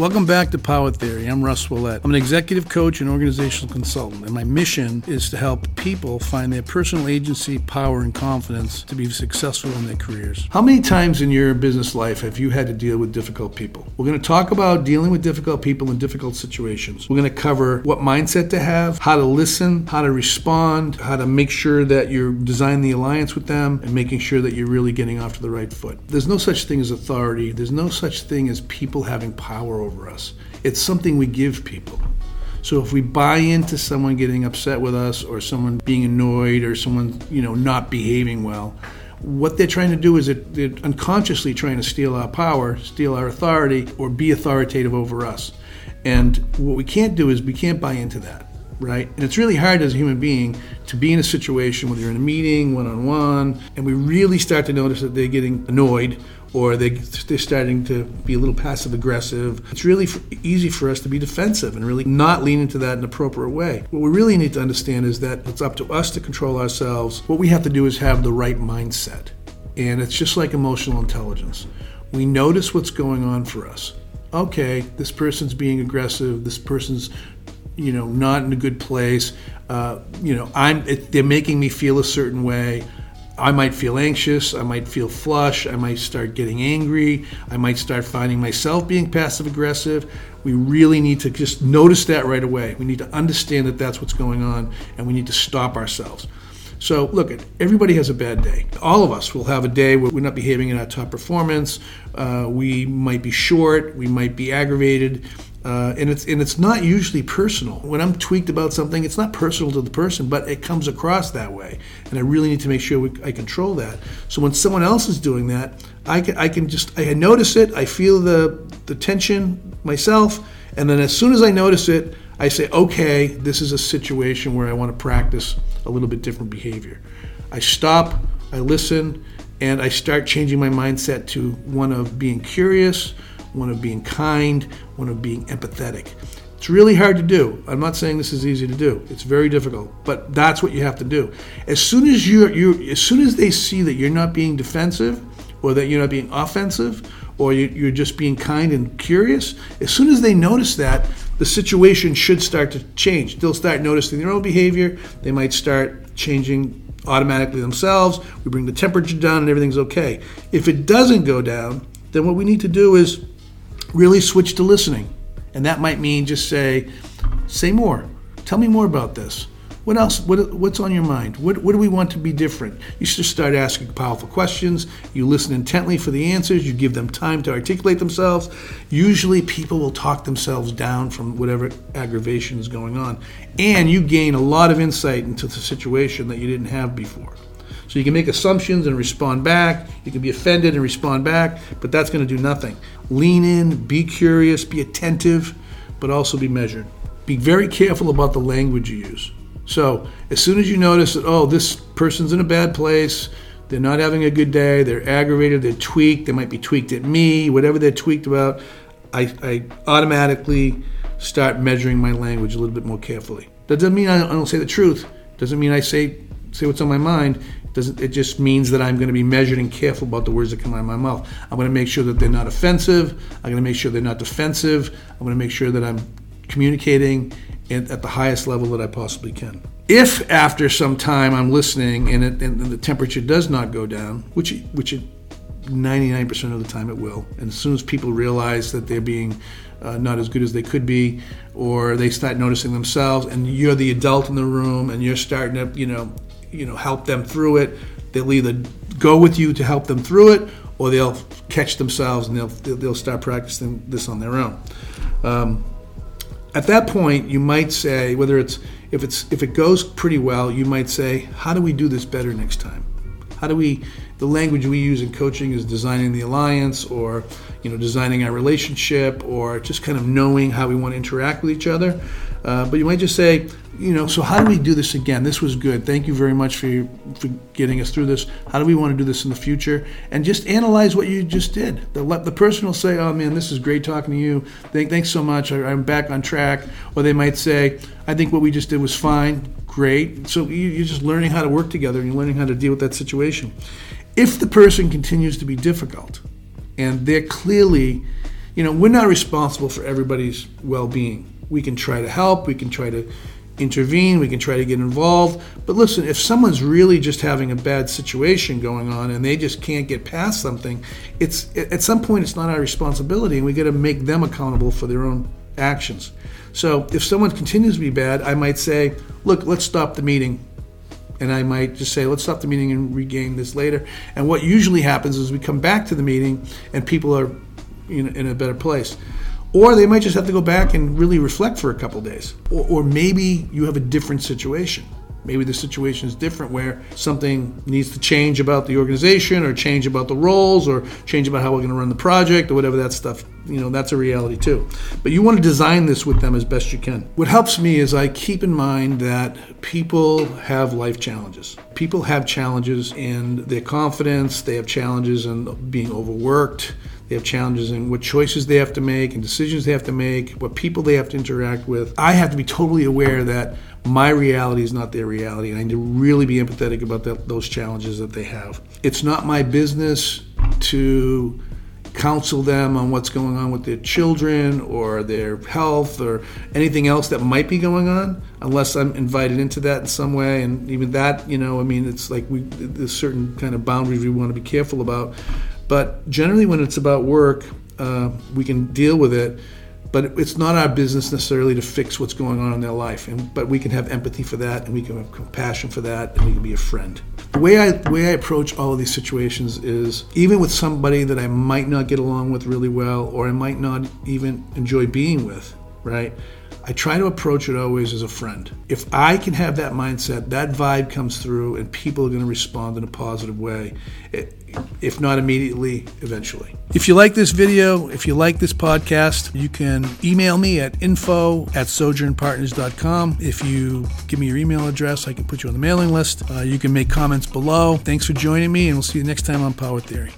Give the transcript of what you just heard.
Welcome back to Power Theory. I'm Russ Willett. I'm an executive coach and organizational consultant, and my mission is to help people find their personal agency, power, and confidence to be successful in their careers. How many times in your business life have you had to deal with difficult people? We're going to talk about dealing with difficult people in difficult situations. We're going to cover what mindset to have, how to listen, how to respond, how to make sure that you're designing the alliance with them, and making sure that you're really getting off to the right foot. There's no such thing as authority. There's no such thing as people having power over over us. It's something we give people. So if we buy into someone getting upset with us or someone being annoyed or someone, you know, not behaving well, what they're trying to do is they're unconsciously trying to steal our power, steal our authority, or be authoritative over us. And what we can't do is we can't buy into that, right? And it's really hard as a human being to be in a situation, whether you're in a meeting, one on one, and we really start to notice that they're getting annoyed or they, they're starting to be a little passive aggressive. It's really easy for us to be defensive and really not lean into that in an appropriate way. What we really need to understand is that it's up to us to control ourselves. What we have to do is have the right mindset. And it's just like emotional intelligence. We notice what's going on for us. Okay, this person's being aggressive. This person's, you know, not in a good place. Uh, you know, I'm. It, they're making me feel a certain way. I might feel anxious, I might feel flush, I might start getting angry, I might start finding myself being passive aggressive. We really need to just notice that right away. We need to understand that that's what's going on and we need to stop ourselves. So, look, everybody has a bad day. All of us will have a day where we're not behaving in our top performance. Uh, we might be short, we might be aggravated. Uh, and it's and it's not usually personal. When I'm tweaked about something, it's not personal to the person, but it comes across that way, and I really need to make sure we, I control that. So when someone else is doing that, I can I can just I notice it, I feel the the tension myself, and then as soon as I notice it, I say, okay, this is a situation where I want to practice a little bit different behavior. I stop, I listen, and I start changing my mindset to one of being curious one of being kind, one of being empathetic. It's really hard to do. I'm not saying this is easy to do. It's very difficult, but that's what you have to do. As soon as you you as soon as they see that you're not being defensive or that you're not being offensive or you're just being kind and curious, as soon as they notice that, the situation should start to change. They'll start noticing their own behavior. They might start changing automatically themselves. We bring the temperature down and everything's okay. If it doesn't go down, then what we need to do is really switch to listening. And that might mean just say, say more. Tell me more about this. What else? What, what's on your mind? What, what do we want to be different? You should start asking powerful questions. You listen intently for the answers. You give them time to articulate themselves. Usually, people will talk themselves down from whatever aggravation is going on. And you gain a lot of insight into the situation that you didn't have before. So you can make assumptions and respond back. You can be offended and respond back, but that's going to do nothing. Lean in, be curious, be attentive, but also be measured. Be very careful about the language you use. So as soon as you notice that, oh, this person's in a bad place, they're not having a good day, they're aggravated, they're tweaked, they might be tweaked at me, whatever they're tweaked about, I, I automatically start measuring my language a little bit more carefully. That doesn't mean I don't say the truth. Doesn't mean I say say what's on my mind. Doesn't, it just means that I'm going to be measured and careful about the words that come out of my mouth. I'm going to make sure that they're not offensive. I'm going to make sure they're not defensive. I'm going to make sure that I'm communicating at the highest level that I possibly can. If after some time I'm listening and, it, and the temperature does not go down, which which it 99% of the time it will, and as soon as people realize that they're being uh, not as good as they could be, or they start noticing themselves, and you're the adult in the room, and you're starting to, you know, you know, help them through it. They'll either go with you to help them through it, or they'll catch themselves and they'll they'll start practicing this on their own. Um, at that point, you might say whether it's if it's if it goes pretty well, you might say, how do we do this better next time? How do we the language we use in coaching is designing the alliance or you know designing our relationship or just kind of knowing how we want to interact with each other. Uh, but you might just say, you know, so how do we do this again? This was good. Thank you very much for for getting us through this. How do we want to do this in the future? And just analyze what you just did. The, the person will say, "Oh man, this is great talking to you. Thank, thanks so much. I, am back on track." Or they might say, "I think what we just did was fine. Great." So you, you're just learning how to work together and you're learning how to deal with that situation. If the person continues to be difficult, and they're clearly You know, we're not responsible for everybody's well being. We can try to help, we can try to intervene, we can try to get involved. But listen, if someone's really just having a bad situation going on and they just can't get past something, it's at some point it's not our responsibility and we got to make them accountable for their own actions. So if someone continues to be bad, I might say, look, let's stop the meeting. And I might just say, let's stop the meeting and regain this later. And what usually happens is we come back to the meeting and people are in a better place. Or they might just have to go back and really reflect for a couple days. Or, or maybe you have a different situation. Maybe the situation is different where something needs to change about the organization or change about the roles or change about how we're going to run the project or whatever that stuff, you know, that's a reality too. But you want to design this with them as best you can. What helps me is I keep in mind that people have life challenges. People have challenges in their confidence, they have challenges in being overworked, they have challenges in what choices they have to make and decisions they have to make, what people they have to interact with. I have to be totally aware that my reality is not their reality, and I need to really be empathetic about that, those challenges that they have. It's not my business to counsel them on what's going on with their children or their health or anything else that might be going on unless I'm invited into that in some way and even that you know I mean it's like we there's certain kind of boundaries we want to be careful about but generally when it's about work uh, we can deal with it but it's not our business necessarily to fix what's going on in their life. And, but we can have empathy for that, and we can have compassion for that, and we can be a friend. The way I the way I approach all of these situations is even with somebody that I might not get along with really well, or I might not even enjoy being with, right? I try to approach it always as a friend. If I can have that mindset, that vibe comes through, and people are going to respond in a positive way, if not immediately, eventually. If you like this video, if you like this podcast, you can email me at info at sojournpartners.com. If you give me your email address, I can put you on the mailing list. Uh, you can make comments below. Thanks for joining me, and we'll see you next time on Power Theory.